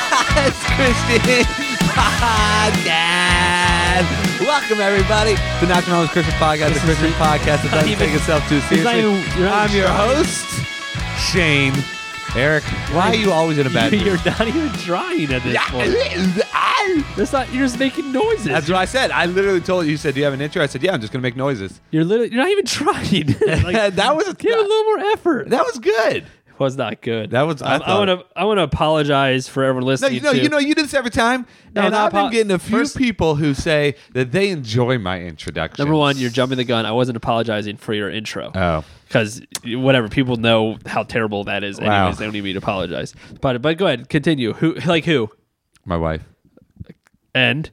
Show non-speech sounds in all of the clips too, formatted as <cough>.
It's Christian Podcast. Welcome everybody to the Christian Podcast, the Christian podcast that doesn't take itself too not seriously. even- you're not I'm even your host, Shane. Eric, why are you always in a bad <laughs> mood? You're not even trying at this point. That's not. You're just making noises. That's what I said. I literally told you. You said, "Do you have an intro?" I said, "Yeah, I'm just gonna make noises." You're literally. You're not even trying. <laughs> like, <laughs> that was give it a little more effort. that was good. Was not good. That was- I um, I, want to. I want to apologize for everyone No, listening. you know, to, you know, you do this every time, No, and I've been getting a few first- people who say that they enjoy my introduction. Number one, you're jumping the gun. I wasn't apologizing for your intro. Oh, because whatever people know how terrible that is. Anyways, Wow. they don't need me to apologize. But but go ahead, continue. Who like who? my wife. And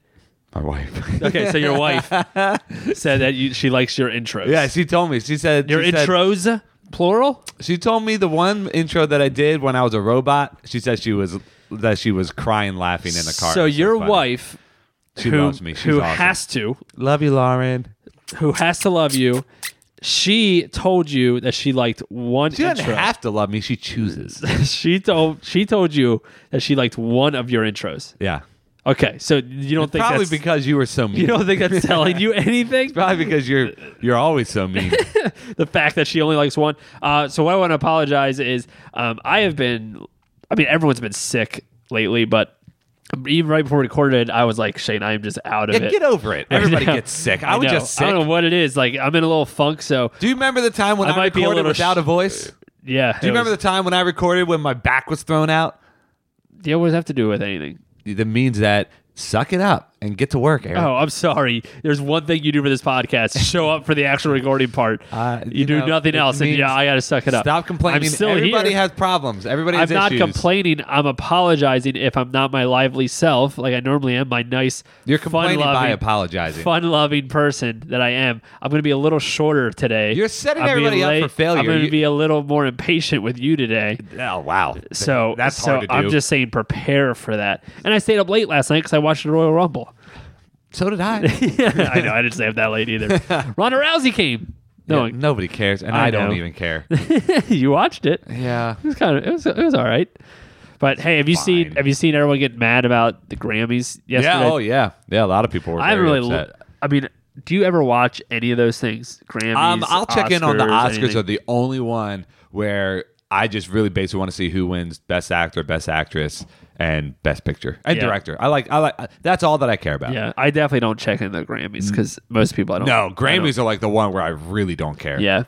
My wife. okay, so your wife <laughs> said that you, she likes your intros. yeah, she told me. She said your she said- intros plural. She told me the one intro that I did when I was a robot. She said she was that she was crying, laughing in the car. So It was your funny. wife, She who, loves me. She's who awesome. has to, love you, Lauren. who has to love you. She told you that she liked one She doesn't intro. have to love me. She chooses. <laughs> she told she told you that she liked one of your intros. yeah, Okay, so you don't think probably that's, because you were so mean. you don't think that's telling you <laughs> anything? probably because you're you're always so mean. <laughs> the fact that she only likes one. Uh, so what I want to apologize is um, I have been. I mean, everyone's been sick lately, but even right before we recorded, I was like, Shane, I am just out of yeah, it. get over it. <laughs> I Everybody gets sick. I, was know. just I don't know what it is. Like I'm in a little funk. So Do you remember the time when I I, might be a recorded little without sh- a voice? yeah. Do you remember the time when I recorded when my back was thrown out? Yeah, what does have to do with anything? That means that suck it up and get to work, Eric. Oh, I'm sorry. There's one thing you do for this podcast: <laughs> show up for the actual recording part. Uh, you, you do know, nothing else, and yeah, I got to suck it up. Stop complaining. I'm still Everybody here. has problems. Everybody I'm has not issues. complaining. I'm apologizing if I'm not my lively self, like I normally am. My nice, You're complaining by apologizing. fun-loving person that I am. I'm going to be a little shorter today. You're setting I'm everybody up for failure. I'm going to You- be a little more impatient with you today. Oh wow. So that's so hard to do. I'm just saying, prepare for that. And I stayed up late last night because I watched the Royal Rumble. So did I. <laughs> I know I didn't up that late either. <laughs> Ronda Rousey came. No, Yeah, nobody cares, and I I, don't know. even care. <laughs> you watched it. yeah. It was kind of it was it was all right. But hey, have you seen Fine. have you seen everyone get mad about the Grammys yesterday? Yeah. Oh yeah. Yeah. A lot of people were. I haven't very really. upset. Lo- I mean, do you ever watch any of those things? Grammys. Um, I'll check in on the Oscars, Oscars. anything? Are the only one where I just really basically want to see who wins Best Actor, Best Actress, and Best Picture and Yeah. Director. I like. I like. That's all that I care about. Yeah, I definitely don't check in the Grammys because most people I don't. No, Grammys are like the one where I really don't care. Yeah,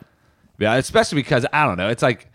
Yeah. Especially because I don't know. It's like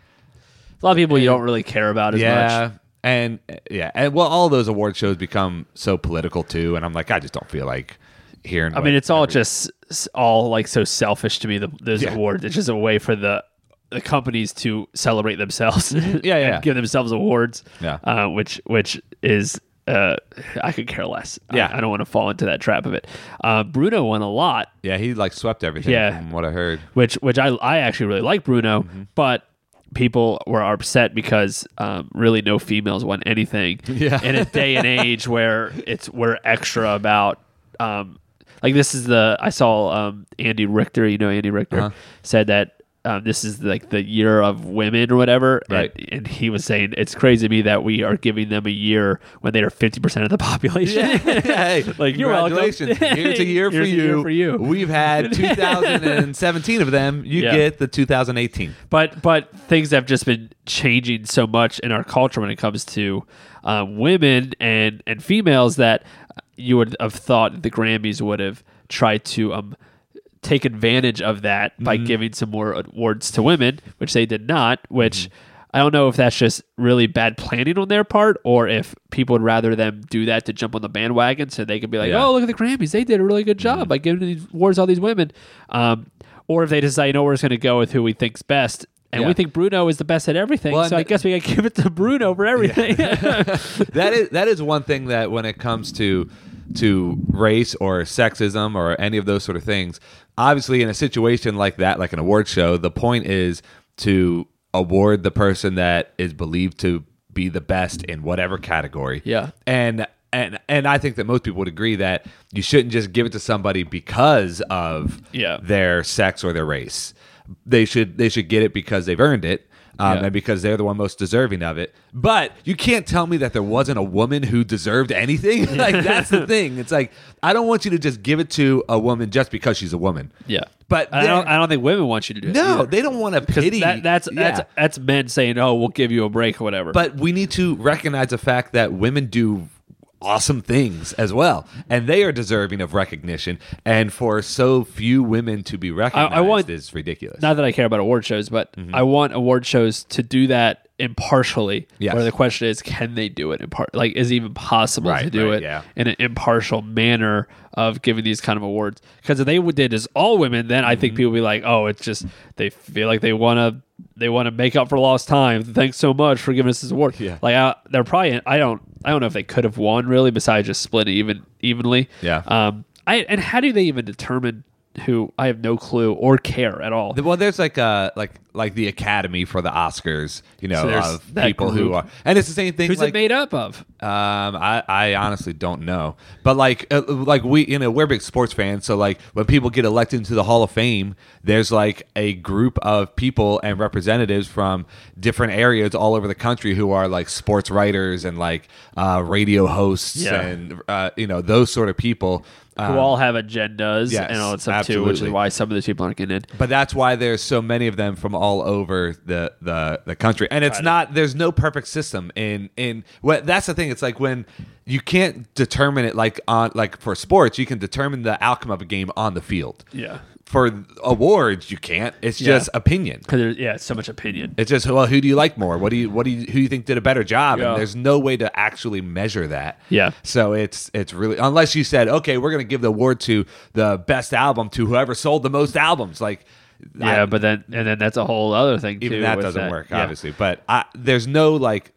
a lot of people you eh, don't really care about as yeah. much. And eh, yeah, and well, all those award shows become so political too, and I'm like, I just don't feel like hearing. I mean, it's all just s- all like so selfish to me. The, those Yeah. awards. It's just a way for the the companies to celebrate themselves. <laughs> Yeah, <laughs> and yeah. give themselves awards. Yeah. uh, which which is. Uh, I could care less. I- Yeah. I, don't want to fall into that trap of it. Uh, Bruno won a lot, yeah, he like swept everything. Yeah. from what I heard. which which I I actually really like Bruno, Mm-hmm. but people were upset because um, really no females won anything <laughs> Yeah. in a day and age where it's we're extra about um, like this is the I saw um, Andy Richter, you know Andy Richter Uh-huh. said that. Um, this is like the year of women or whatever, Right. and, and he was saying it's crazy to me that we are giving them a year when they are fifty percent of the <laughs> population. <laughs> hey, Like, you're welcome. congratulations. <laughs> Here's a year for Here's you. year for you. We've had 2017 of them. You Yeah. get the 2018. but but things have just been changing so much in our culture when it comes to um, women and and females that you would have thought the Grammys would have tried to um take advantage of that by Mm-hmm. giving some more awards to women, which they did not. Which Mm-hmm. I don't know if that's just really bad planning on their part, or if people would rather them do that to jump on the bandwagon so they could be like, Yeah. Mm-hmm. "Oh, look at the Grammys! They did a really good job by giving these awards to all these women." Um, or if they decide, you know, we're just going to go with who we think's best, and Yeah. we think Bruno is the best at everything, Well, so I guess we got to <laughs> give it to Bruno for everything. <laughs> that is that is one thing that when it comes to to race or sexism or any of those sort of things, obviously in a situation like that, like an award show, the point is to award the person that is believed to be the best in whatever category. Yeah. And and and I think that most people would agree that you shouldn't just give it to somebody because of Yeah. their sex or their race. They should they should get it because they've earned it. Um, Yeah. and because they're the one most deserving of it. But you can't tell me that there wasn't a woman who deserved anything. <laughs> like that's the <laughs> thing. It's like I don't want you to just give it to a woman just because she's a woman. Yeah, But I don't. I don't think women want you to do it. No, either. they don't want to pity. that, that's Yeah. that's that's men saying, "Oh, we'll give you a break or whatever." But we need to recognize the fact that women do awesome things as well, and they are deserving of recognition. And for so few women to be recognized i want- is ridiculous. not that I care about award shows, but mm-hmm. I want award shows to do that impartially. Yes. Where the question is, can they do it in part? Like, is it even possible to do right, it yeah. in an impartial manner of giving these kind of awards? Because if they did as all women, then I Mm-hmm. think people would be like, oh, it's just they feel like they want to they want to make up for lost time. Thanks so much for giving us this award. Yeah. Like I, they're probably I don't I don't know if they could have won really besides just split it even evenly. Yeah. Um. I and how do they even determine who? I have no clue or care at all. well, there's like uh like like the Academy for the Oscars, you know, So of people who are, and it's the same thing. Who's like, it made up of? Um, I, I honestly don't know, but like uh, like we you know we're big sports fans, so like when people get elected into the Hall of Fame, there's like a group of people and representatives from different areas all over the country who are like sports writers and like uh, radio hosts Yeah. and uh, you know those sort of people. Who Um, all have agendas yes, and all that stuff too, which is why some of these people aren't getting in. but that's why there's so many of them from all over the the, the country. And it's it. not there's no perfect system in in what that's the thing. It's like when you can't determine it like on like for sports you can determine the outcome of a game on the field. Yeah, for awards you can't it's Yeah. just opinion because yeah, so much opinion. it's just well who do you like more what do you what do you who do you think did a better job Yeah. and there's no way to actually measure that Yeah. so it's it's really unless you said okay we're going to give the award to the best album to whoever sold the most albums like Yeah, I- but then and then that's a whole other thing too. even that doesn't work Yeah. obviously but I, there's no like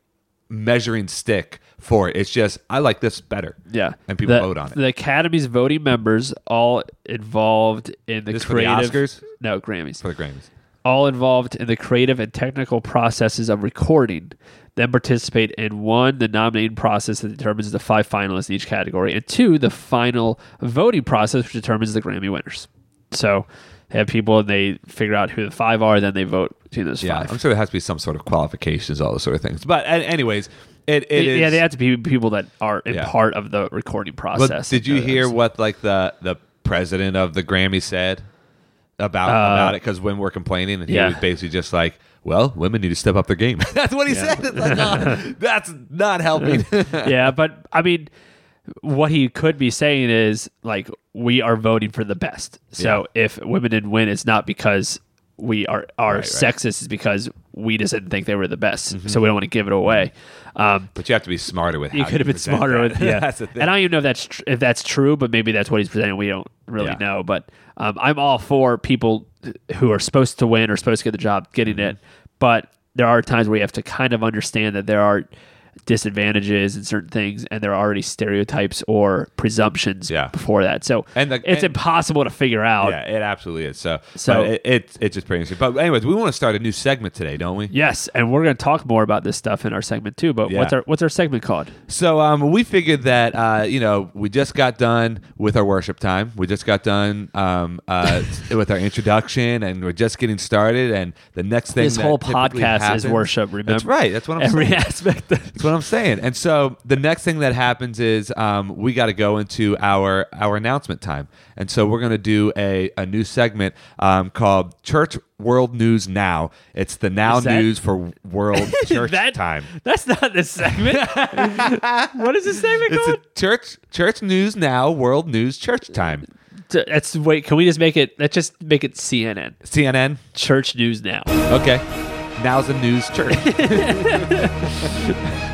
measuring stick for it it's just i like this better Yeah, and people the, vote on it The Academy's voting members all involved in the This for the creative. Oscars? No, Grammys. for the grammys all involved in the creative and technical processes of recording, then participate in one, the nominating process that determines the five finalists in each category, and two, the final voting process, which determines the Grammy winners. So they have people and they figure out who the five are, then they vote between those yeah five. i'm sure there has to be some sort of qualifications all those sort of things but anyways it, it is yeah, they have to be people that are in Yeah. part of the recording but process. did you Uh, hear what like the the president of the grammy said about about it because when we're complaining and he Uh, yeah. was basically just like well women need to step up their game <laughs> that's what he said it's like oh, <laughs> that's not helping <laughs> yeah, but I mean, what he could be saying is like we are voting for the best. So if women didn't win, it's not because we are are Right, right. sexist. Because we just didn't think they were the best. So we don't want to give it away. Um, but you have to be smarter with it. you could have been smarter that. with yeah. <laughs> that's the thing And I don't even know if that's tr- if that's true, but maybe that's what he's presenting. We don't really Yeah. know. But um, I'm all for people who are supposed to win or supposed to get the job getting it. Mm-hmm. But there are times where you have to kind of understand that there are disadvantages and certain things, and there are already stereotypes or presumptions Yeah. before that. So And the- it's and- impossible to figure out. Yeah, it absolutely is. So, So- it, it it's just pretty interesting. But anyways, we want to start a new segment today, don't we? Yes, and we're going to talk more about this stuff in our segment too. But what's our what's our segment called? So um, we figured that uh, you know we just got done with our worship time. We just got done um, uh, <laughs> with our introduction, and we're just getting started. And the next thing This that whole podcast is worship. Remember, That's right. That's what I'm Every saying. <laughs> aspect. Of, That's what I'm saying. And so the next thing that happens is um, we got to go into our our announcement time. And so we're going to do a, a new segment um, called Church World News Now. It's the now that- news for World <laughs> Church That- time. That's not the segment. <laughs> what is the segment It's called? church church news now, world news church time. That's wait. Can we just make it? Let's just make it CNN. CNN. Church news now. Okay. Now's the news church. <laughs>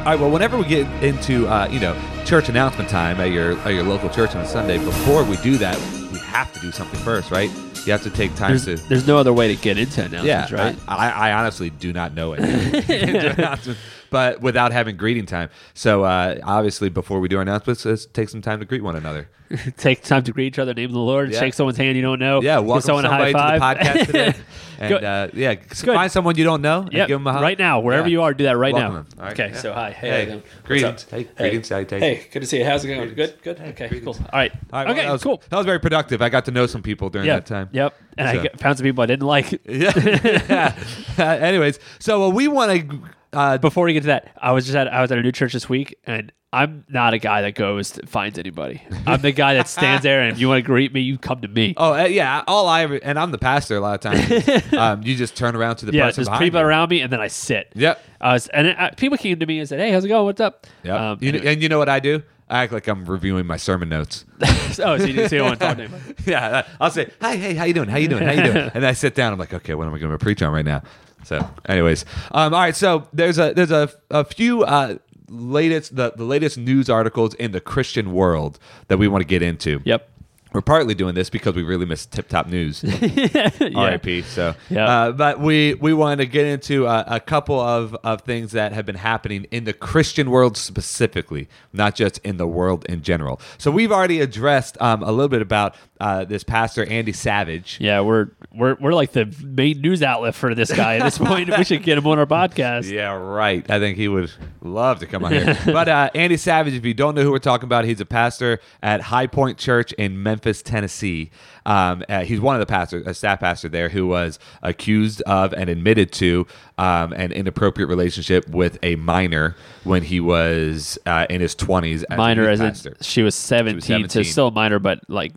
All right. Well, whenever we get into uh, you know church announcement time at your at your local church on a Sunday, before we do that, we have to do something first, right? You have to take time There's, to. there's no other way to get into Yeah, announcements, right? I, I, I honestly do not know it. <laughs> <laughs> but without having greeting time. So uh, obviously, before we do our announcements, let's take some time to greet one another. <laughs> Take time to greet each other, name the Lord, Yeah. shake someone's hand you don't know. Yeah, welcome someone a high somebody five. to the podcast <laughs> today. And uh, yeah, Good. find someone you don't know and Yep, give them a hug. right now, wherever Yeah. you are, do that right Welcome now. them. All right. Okay, Yeah. so hi, hey, Hey, how you doing? What's greetings. Hey, greetings. Hey, good to see you. How's it going? Good, good. Okay, greetings. cool. All right. All right, well, okay, that was, cool. That was very productive. I got to know some people during Yeah. that time. Yep. And I So- get- found some people I didn't like. <laughs> Yeah. Anyways, so we want to. Uh, Before we get to that, I was just at I was at a new church this week, and I'm not a guy that goes to finds anybody. I'm the guy that stands there, and if you want to greet me, you come to me. oh uh, yeah, all I ever and I'm the pastor a lot of times. is, <laughs> um, you just turn around to the yeah, person there's behind people you. around me, and then I sit. Yep. I was, and uh, people came to me and said, "Hey, how's it going? What's up?" Yep. Um, You kn- anyway. and you know what I do? I act like I'm reviewing my sermon notes. <laughs> oh, so you, don't want to talk to anybody. yeah, I'll say, "Hi, hey, how you doing? How you doing? How you doing?" <laughs> And I sit down. I'm like, "Okay, what am I going to preach on right now?" So, anyways, um, all right. So there's a there's a a few uh, latest the the latest news articles in the Christian world that we want to get into. Yep. We're partly doing this because we really missed Tip Top News. <laughs> RIP. So, Yeah. uh, but we we wanted to get into a, a couple of, of things that have been happening in the Christian world specifically, not just in the world in general. So we've already addressed um, a little bit about uh, this pastor Andy Savage. Yeah, we're we're we're like the main news outlet for this guy at this <laughs> point. we should get him on our podcast. Yeah, right. I think he would love to come on here. <laughs> but uh, Andy Savage, if you don't know who we're talking about, he's a pastor at High Point Church in Memphis, Tennessee. Um, uh, he's one of the pastors, a staff pastor there, who was accused of and admitted to um, an inappropriate relationship with a minor when he was uh, in his twenties. As minor a as youth in pastor. she was 17, so still a minor, but like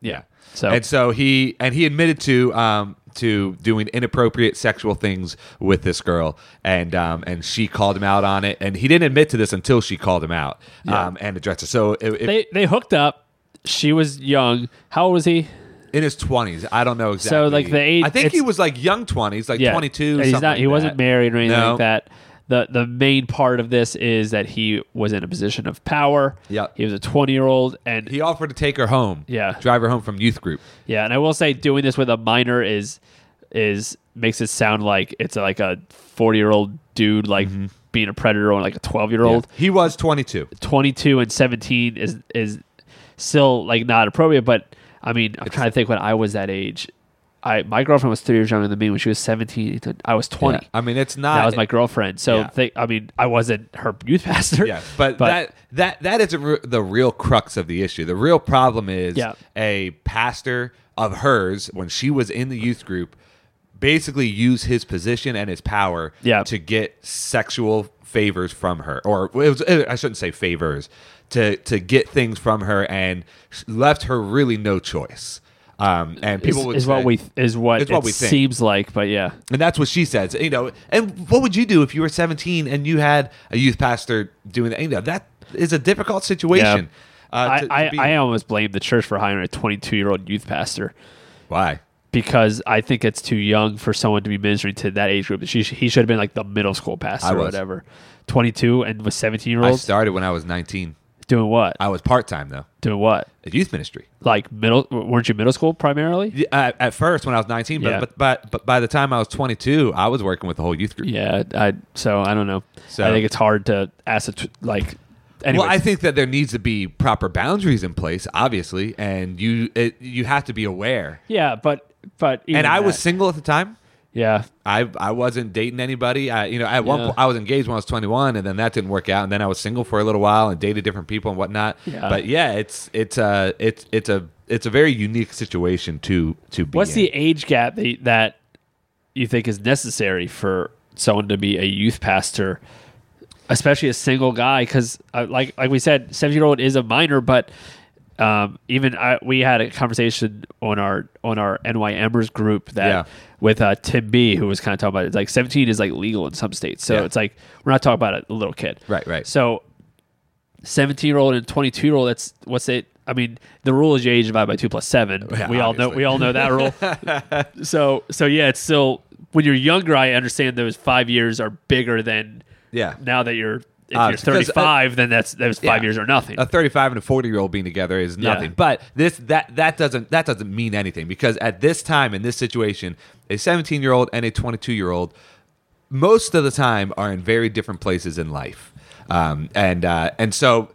Yeah. So- and so he and he admitted to um to doing inappropriate sexual things with this girl, and um and she called him out on it, and he didn't admit to this until she called him out um and addressed it. So if, if- they they hooked up. She was young. How old was he? in his twenties, I don't know exactly. So like, the age- I think he was like young twenties, like Yeah, twenty two. And He's not. He wasn't married or anything No. like that. The the main part of this is that he was in a position of power. Yeah. He was a 20 year old, and He offered to take her home. Yeah. drive her home from youth group. Yeah, and I will say doing this with a minor is is makes it sound like it's like a 40 year old dude like mm-hmm. being a predator on like a 12 year old. He was twenty two. 22 and 17 is is still like not appropriate, but I mean, I'm trying to think when I was that age. I my girlfriend was 3 years younger than me when she was 17. I was 20. I mean, it's not. That was my girlfriend. So Yeah. think, I mean, I wasn't her youth <laughs> pastor. Yeah, but, that that that is a re- the real crux of the issue. The real problem is Yeah. a pastor of hers when she was in the youth group basically used his position and his power Yeah. to get sexual favors from her or it was, I shouldn't say favors to to get things from her and left her really no choice. Um, and people is, would is say, what we is what, It's what it we think. seems like, but yeah. and that's what she says. You know, and what would you do if you were 17 and you had a youth pastor doing that? You know, that is a difficult situation. Uh, I, to- to I, be- I almost blame the church for hiring a 22 year old youth pastor why? because I think it's too young for someone to be ministering to that age group. She, he should have been like the middle school pastor or whatever. 22 and with 17 year old. I started when I was 19. Doing what? I was part time though doing what? at youth ministry. Like middle? Weren't you middle school primarily? Yeah, At, at first, when I was 19, but, Yeah. but but but by the time I was 22, I was working with the whole youth group. Yeah. I so I don't know. So- I think it's hard to ask a t- like. Anyways, Well, I think that there needs to be proper boundaries in place, obviously, and you it, you have to be aware. yeah, but but And I was single at the time. Yeah I I wasn't dating anybody. I you know at one Yeah. point I was engaged when I was 21, and then that didn't work out, and then I was single for a little while and dated different people and whatnot. Yeah. But yeah, it's it's a it's it's a it's a very unique situation to to be. What's in. the age gap that, that you think is necessary for someone to be a youth pastor, especially a single guy? Because, uh, like like we said, seventeen year old is a minor, but um, even I, we had a conversation on our on our NY Embers group that Yeah. with uh, Tim B, who was kind of talking about it. It's like seventeen is like legal in some states, so Yeah. it's like we're not talking about a little kid, Right, right. So, seventeen year old and twenty two year old. That's what's it. I mean, the rule is your age divided by two plus seven. Yeah, we all know we all know that rule. so so yeah, it's still when you're younger. I understand those five years are bigger than Yeah. Now that you're if Uh, you're uh, 35, then that's those five Yeah. years are nothing. a 35 and a 40 year old being together is Yeah. nothing but this that that doesn't that doesn't mean anything because at this time in this situation a 17 year old and a 22 year old most of the time are in very different places in life, um, and uh, and so.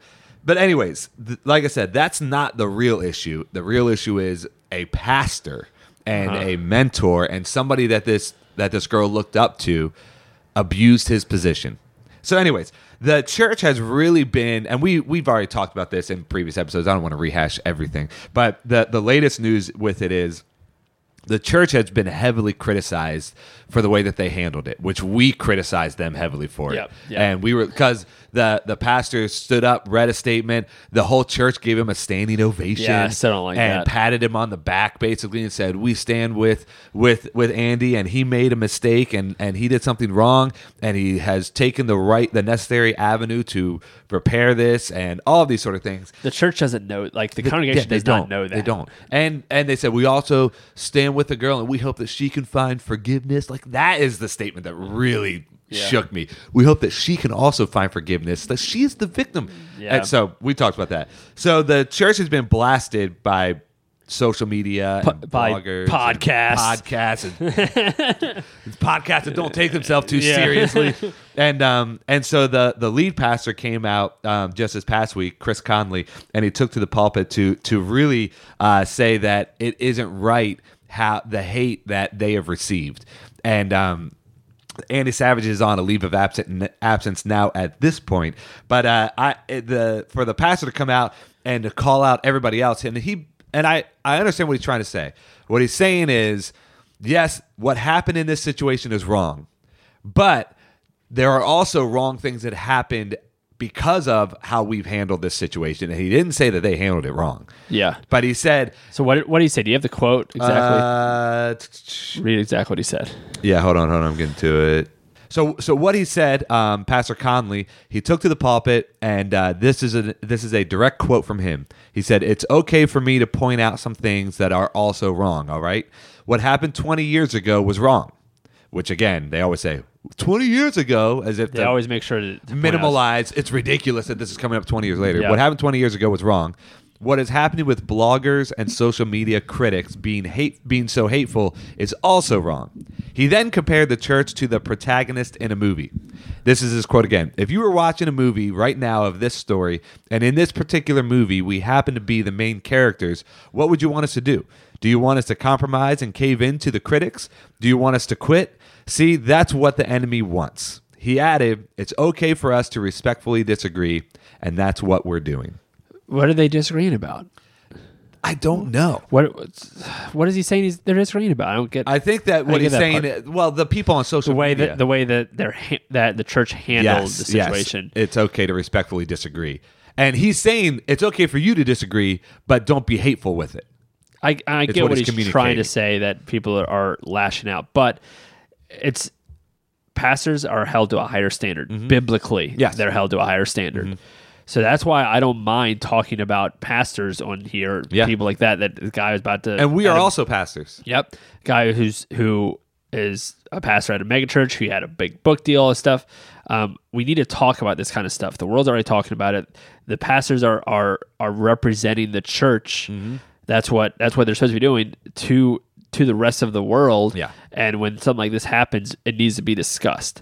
But anyways, th- like I said, that's not the real issue. The real issue is a pastor and Uh-huh. a mentor and somebody that this that this girl looked up to abused his position. So, anyways, the church has really been, and we we've already talked about this in previous episodes. I don't want to rehash everything, but the the latest news with it is the church has been heavily criticized for the way that they handled it, which we criticized them heavily for Yep, it. yep. And we were because the the pastor stood up, read a statement. The whole church gave him a standing ovation. Yeah, I still don't like and that. patted him on the back basically and said, "We stand with with with Andy, and he made a mistake, and and he did something wrong, and he has taken the right, the necessary avenue to repair this, and all of these sort of things." The church doesn't know, like the congregation Yeah, does not know that. They don't. And and they said we also stand with the girl and we hope that she can find forgiveness. Like that is the statement that really Yeah. shook me. We hope that she can also find forgiveness. That she is the victim. Yeah. And so we talked about that. So the church has been blasted by social media and by bloggers, podcasts. podcasts, and <laughs> <laughs> podcasts that don't take themselves too Yeah. seriously. <laughs> And um and so the the lead pastor came out um, just this past week, Chris Conlee, and he took to the pulpit to to really uh, say that it isn't right how the hate that they have received, and um. Andy Savage is on a leave of absent, absence now at this point, but uh, I the for the pastor to come out and to call out everybody else, and he and I I understand what he's trying to say. What he's saying is, yes, what happened in this situation is wrong, but there are also wrong things that happened because of how we've handled this situation. And he didn't say that they handled it wrong, Yeah. but he said, So what? What did he say? Do you have the quote exactly? uh, t- Read exactly what he said. Yeah, hold on, hold on. I'm getting to it. So, so what he said, um, Pastor Conlee, he took to the pulpit, and uh, this is a this is a direct quote from him. He said, "It's okay for me to point out some things that are also wrong. All right, what happened 20 years ago was wrong." Which again, they always say 20 years ago, as if They always make sure to, to minimalize. It's ridiculous that this is coming up 20 years later. Yeah. What happened 20 years ago was wrong. What is happening with bloggers and social media critics being hate being so hateful is also wrong. He then compared the church to the protagonist in a movie. This is his quote again. If you were watching a movie right now of this story, and in this particular movie we happen to be the main characters, what would you want us to do? Do you want us to compromise and cave in to the critics? Do you want us to quit? See, that's what the enemy wants. He added, It's okay for us to respectfully disagree, and that's what we're doing. What are they disagreeing about? I don't know. What What is he saying? He's they're disagreeing about? I don't get. I think that what he's that saying, part. well, the people on social the way media, that the way that they're ha- that the church handled the situation. Yes, it's okay to respectfully disagree. And he's saying it's okay for you to disagree, but don't be hateful with it. I, I get what what, he's he's trying to say that people are lashing out, but it's pastors are held to a higher standard biblically. Mm-hmm. Yes. Mm-hmm. they're held to a higher standard. So that's why I don't mind talking about pastors on here, Yeah. people like that. That the guy was about to, And we are a- also pastors. Yep. Guy who's who is a pastor at a megachurch who had a big book deal and stuff. Um, we need to talk about this kind of stuff. The world's already talking about it. The pastors are are are representing the church. Mm-hmm. That's what that's what they're supposed to be doing to to the rest of the world. Yeah. And when something like this happens, it needs to be discussed.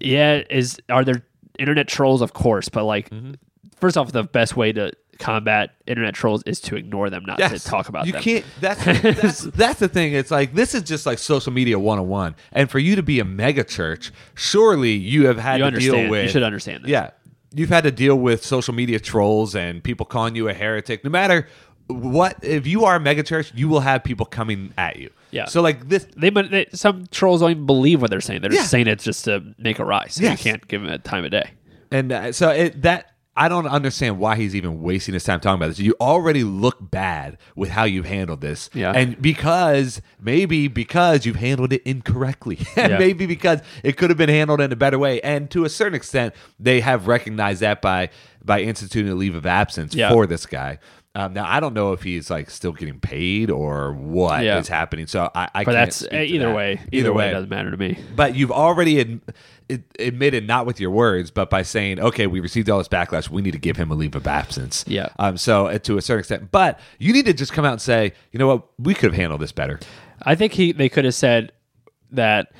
Yeah, is are there internet trolls? Of course, but like Mm-hmm. first off, the best way to combat internet trolls is to ignore them, not to talk about you them. You can't that's <laughs> that's that's the thing it's like this is just like social media 101 and for you to be a mega church surely you have had You to understand. deal You should understand this. yeah you've had to deal with social media trolls and people calling you a heretic no matter what if you are a mega church you will have people coming at you Yeah. so like this They, but they, some trolls don't even believe what they're saying. They're Yeah. just saying it just to make a rise. Yes. You can't give them a time of day. And uh, so it, that I don't understand why he's even wasting his time talking about this. You already look bad with how you've handled this, Yeah. And because maybe because you've handled it incorrectly, <laughs> and Yeah. maybe because it could have been handled in a better way. And to a certain extent, they have recognized that by by instituting a leave of absence Yeah. for this guy. Um, now I don't know if he's like still getting paid or what is Yeah. happening. So I, I But can't that's to either that. way. Either, way, it doesn't matter to me. But you've already ad- ad- admitted, not with your words, but by saying, "Okay, we received all this backlash. We need to give him a leave of absence." Yeah. Um. So uh, to a certain extent, but you need to just come out and say, "You know what? We could have handled this better." I think he they could have said that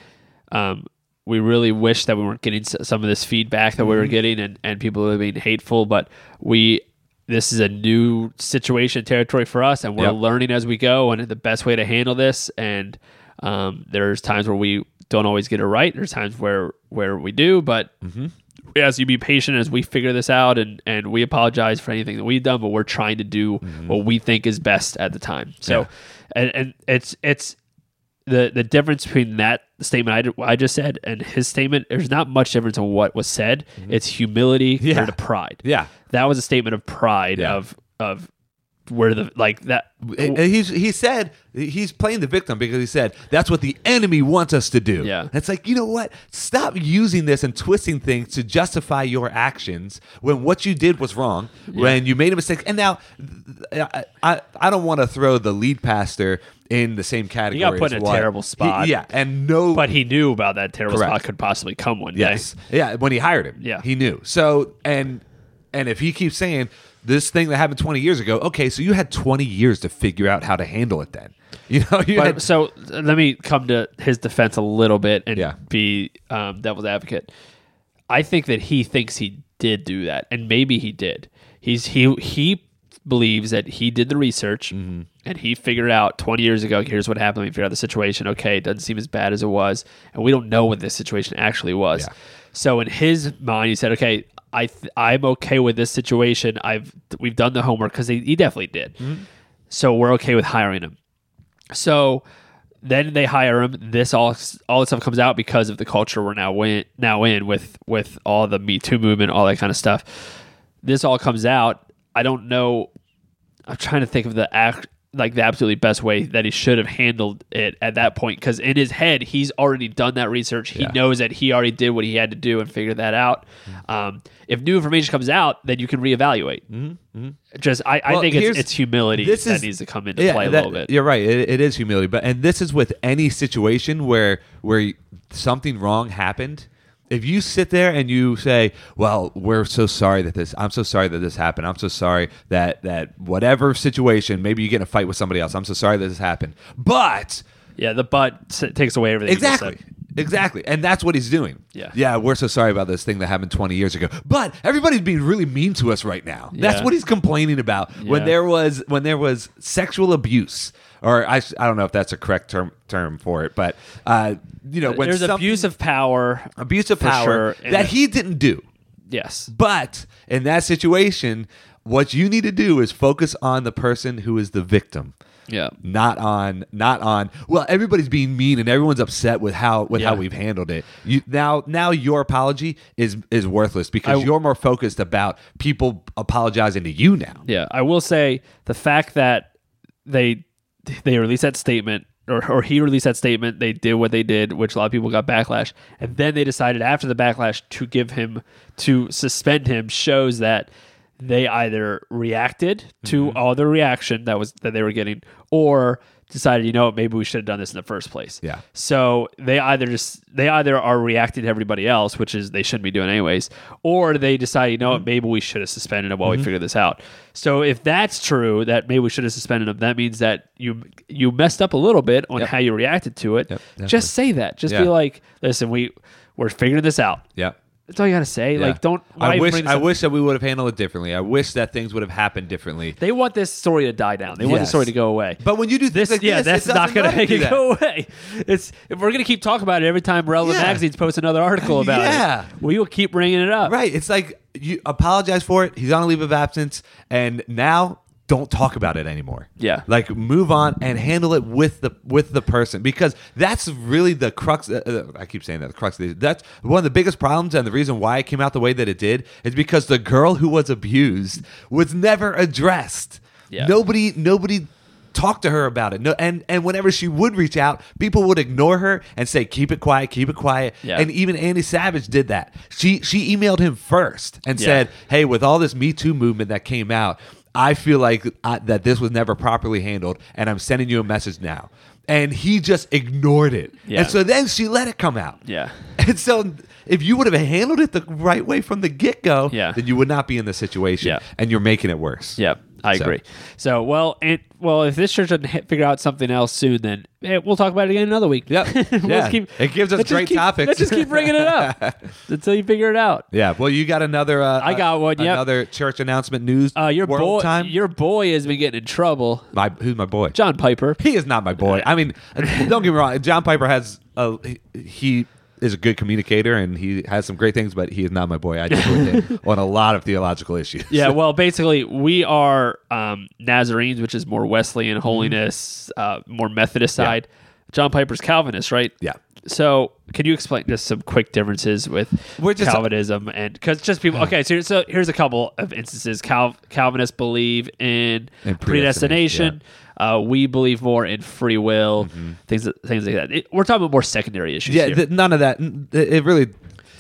um, we really wish that we weren't getting some of this feedback that we Mm-hmm. were getting and, and people were being hateful, but we this is a new situation territory for us and we're Yep. learning as we go and the best way to handle this. And um, there's times where we don't always get it right. There's times where where we do but Mm-hmm. we ask you to be patient as we figure this out and and we apologize for anything that we've done but we're trying to do what we think is best at the time. So and, and it's it's the the difference between that statement I, I just said and his statement there's not much difference in what was said mm-hmm. it's humility Yeah. compared to pride Yeah. that was a statement of pride Yeah. of of where the like that And he's he said he's playing the victim because he said that's what the enemy wants us to do. Yeah. it's like you know what? Stop using this and twisting things to justify your actions when what you did was wrong, when you made a mistake. And now, I I, I don't want to throw the lead pastor in the same category. got put in a what- terrible spot. He- yeah, and no, but he knew about that terrible Correct. spot could possibly come one day Yes. Yeah, when he hired him. Yeah. He knew. So and and if he keeps saying this thing that happened 20 years ago, okay, so you had 20 years to figure out how to handle it then. <laughs> You know, you But had, so let me come to his defense a little bit and Yeah. be um, devil's advocate. I think that he thinks he did do that, and maybe he did. He's he he believes that he did the research Mm-hmm. and he figured out 20 years ago. Here's what happened. We figured out the situation. Okay, it doesn't seem as bad as it was, and we don't know what this situation actually was. Yeah. So in his mind, he said, "Okay, I th- I'm okay with this situation. I've we've done the homework because he, he definitely did. Mm-hmm. So we're okay with hiring him." So then they hire him. This all all this stuff comes out because of the culture we're now in now in with with all the Me Too movement, all that kind of stuff. This all comes out. I don't know. I'm trying to think of the act like the absolutely best way that he should have handled it at that point because in his head he's already done that research he Yeah. knows that he already did what he had to do and figured that out um, if new information comes out then you can reevaluate just i, I Mm-hmm. Think it's, it's humility this that is- needs to come into yeah, play a that- little bit You're right. It, it is humility, but and this is with any situation where where something wrong happened. If you sit there and you say, "Well, we're so sorry that this. I'm so sorry that this happened. I'm so sorry that that whatever situation. Maybe you get in a fight with somebody else. I'm so sorry that this happened." But Yeah, the but takes away everything. Exactly. Exactly. And that's what he's doing. Yeah. Yeah, we're so sorry about this thing that happened 20 years ago. But everybody's being really mean to us right now. That's what he's complaining about. When there was when there was sexual abuse or I, I don't know if that's a correct term term for it, but uh, you know, when There's abuse of power. abuse of power sure, that he didn't do. Yes. But in that situation, what you need to do is focus on the person who is the victim Yeah. not on not on well everybody's being mean and everyone's upset with how with how we've handled it you now now your apology is is worthless because I- you're more focused about people apologizing to you now Yeah, I will say the fact that they they released that statement or, or he released that statement, they did what they did, which a lot of people got backlash, and then they decided after the backlash to give him to suspend him shows that they either reacted to Mm-hmm. all the reaction that was that they were getting, or decided, you know, what, maybe we should have done this in the first place. Yeah. So they either just they either are reacting to everybody else, which is they shouldn't be doing anyways, or they decide, you know Mm-hmm. what, maybe we should have suspended him while we figure this out. So if that's true, that maybe we should have suspended him, that means that you you messed up a little bit on Yep. how you reacted to it. definitely. just say that. Just be like, listen, we we're figuring this out. yeah That's all you gotta say. Yeah. Like, don't. I wish I up? wish that we would have handled it differently. I wish that things would have happened differently. They want this story to die down. They want the story to go away. But when you do this, like yeah, this, that's not to make it that. go away. It's if we're to keep talking about it every time relevant Yeah. magazines post another article about it. Yeah. it. We will keep bringing it up. Right. It's like you apologize for it. He's on a leave of absence, and now don't talk about it anymore. Yeah. Like move on and handle it with the with the person because that's really the crux. Uh, uh, I keep saying that the crux. Of the, that's one of the biggest problems, and the reason why it came out the way that it did is because the girl who was abused was never addressed. Yeah. Nobody. Nobody talked to her about it. No, and and whenever she would reach out, people would ignore her and say, "Keep it quiet, keep it quiet." Yeah. And even Andy Savage did that. She she emailed him first and Yeah. said, "Hey, with all this Me Too movement that came out, I feel like I, that this was never properly handled, and I'm sending you a message now." And he just ignored it. Yeah. And so then she let it come out. Yeah. <laughs> And so if you would have handled it the right way from the get go, Yeah. then you would not be in this situation. Yeah. And you're making it worse. Yeah. I So- agree. So, well, and well, if this church doesn't hit, figure out something else soon, then eh, we'll talk about it again another week. Yep. <laughs> Let's Yeah. It gives us great keep- topics. Let's just keep bringing it up <laughs> until you figure it out. Yeah. Well, you got another. Uh, I got one, yep. Another church announcement news. Uh, your world boy, time. your boy has been getting in trouble. my who's my boy? John Piper. He is not my boy. I mean, don't get me wrong. John Piper has a he is a good communicator and he has some great things, but he is not my boy. I differ with him <laughs> on a lot of theological issues. Yeah, <laughs> well, basically, we are um, Nazarenes, which is more Wesleyan Mm-hmm. holiness, uh, more Methodist side. John Piper's Calvinist, right? Yeah. So, can you explain just some quick differences with just- Calvinism and because just people? Okay, so, so here's a couple of instances. Cal, Calvinists believe in, In predestination. predestination, Uh, we believe more in free will, things things like that. It- we're talking about more secondary issues. Mm-hmm. Yeah, th- none of that. It really,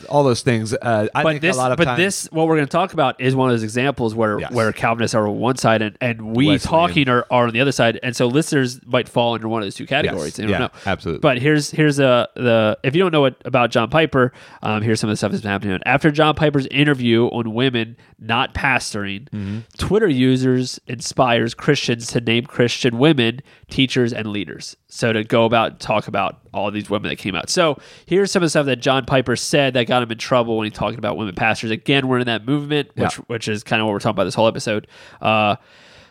all those things. Uh, I but think this, a lot of but times, this, what we're going to talk about is one of those examples where Yes. where Calvinists are on one side and, and we Wesleyan. talking are, are on the other side, and so listeners might fall under one of those two categories. Yes. Yeah, know. absolutely. But here's here's a the if you don't know what about John Piper, um, here's some of the stuff that's been happening. After John Piper's interview on women not pastoring, Mm-hmm. Twitter users inspires Christians to name Christian women teachers and leaders. So to go about talk about all these women that came out. So here's some of the stuff that John Piper said that got him in trouble when he talking about women pastors. Again, we're in that movement, which Yeah. which is kind of what we're talking about this whole episode. Uh,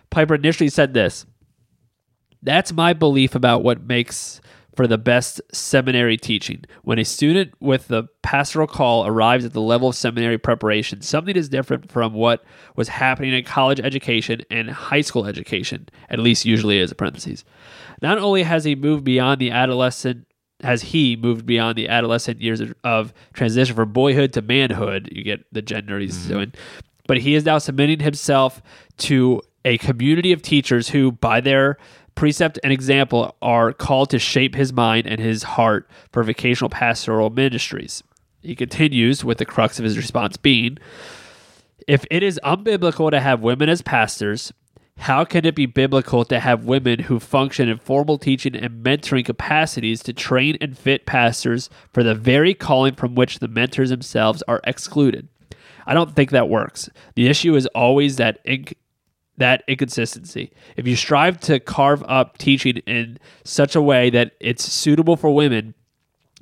Piper initially said this. That's my belief about what makes for the best seminary teaching. When a student with the pastoral call arrives at the level of seminary preparation, something is different from what was happening in college education and high school education, at least usually as a parentheses. Not only has he moved beyond the adolescent has he moved beyond the adolescent years of, of transition from boyhood to manhood, you get the gender he's mm-hmm. doing, but he is now submitting himself to a community of teachers who, by their precept and example, are called to shape his mind and his heart for vocational pastoral ministries. He continues with the crux of his response being if it is unbiblical to have women as pastors, how can it be biblical to have women who function in formal teaching and mentoring capacities to train and fit pastors for the very calling from which the mentors themselves are excluded? I don't think that works. The issue is always that inc- that inconsistency. If you strive to carve up teaching in such a way that it's suitable for women,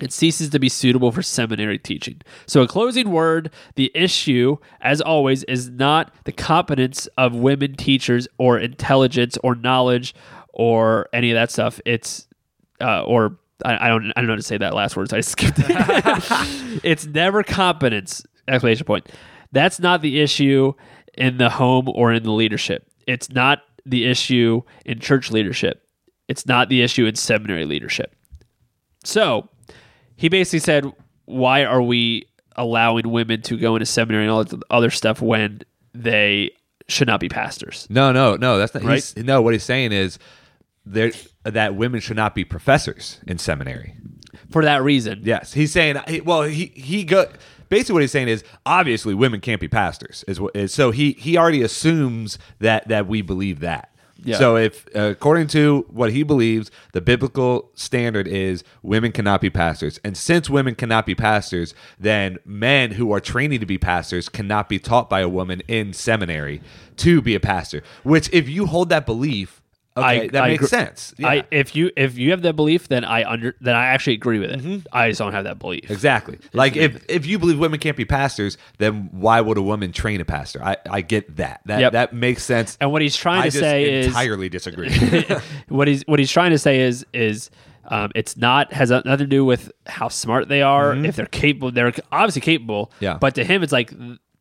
it ceases to be suitable for seminary teaching. So, a closing word the issue, as always, is not the competence of women teachers or intelligence or knowledge or any of that stuff. It's, uh, or I, I don't, I don't know how to say that last word, so I <laughs> skipped it. <laughs> it's never competence, exclamation point. That's not the issue in the home or in the leadership. It's not the issue in church leadership. It's not the issue in seminary leadership. So, he basically said, "Why are we allowing women to go into seminary and all that other stuff when they should not be pastors?" No, no, no. That's not. Right? He's, no, what he's saying is there that women should not be professors in seminary. For that reason, Yes, he's saying. Well, he he go. Basically, what he's saying is obviously women can't be pastors. Is, what- is so he he already assumes that that we believe that. Yeah. So if according to what he believes, the biblical standard is women cannot be pastors, and since women cannot be pastors, then men who are training to be pastors cannot be taught by a woman in seminary to be a pastor. Which, if you hold that belief, okay, that makes agree- sense. Yeah. I if you if you have that belief, then I under then I actually agree with it. I just don't have that belief. Exactly. Like if, if you believe women can't be pastors, then why would a woman train a pastor? I, I get that. That Yep. that makes sense. And what he's trying I to say is entirely disagree. <laughs> <laughs> what he's what he's trying to say is is um, it's not has nothing to do with how smart they are if they're capable they're obviously capable Mm-hmm. Yeah. but to him it's like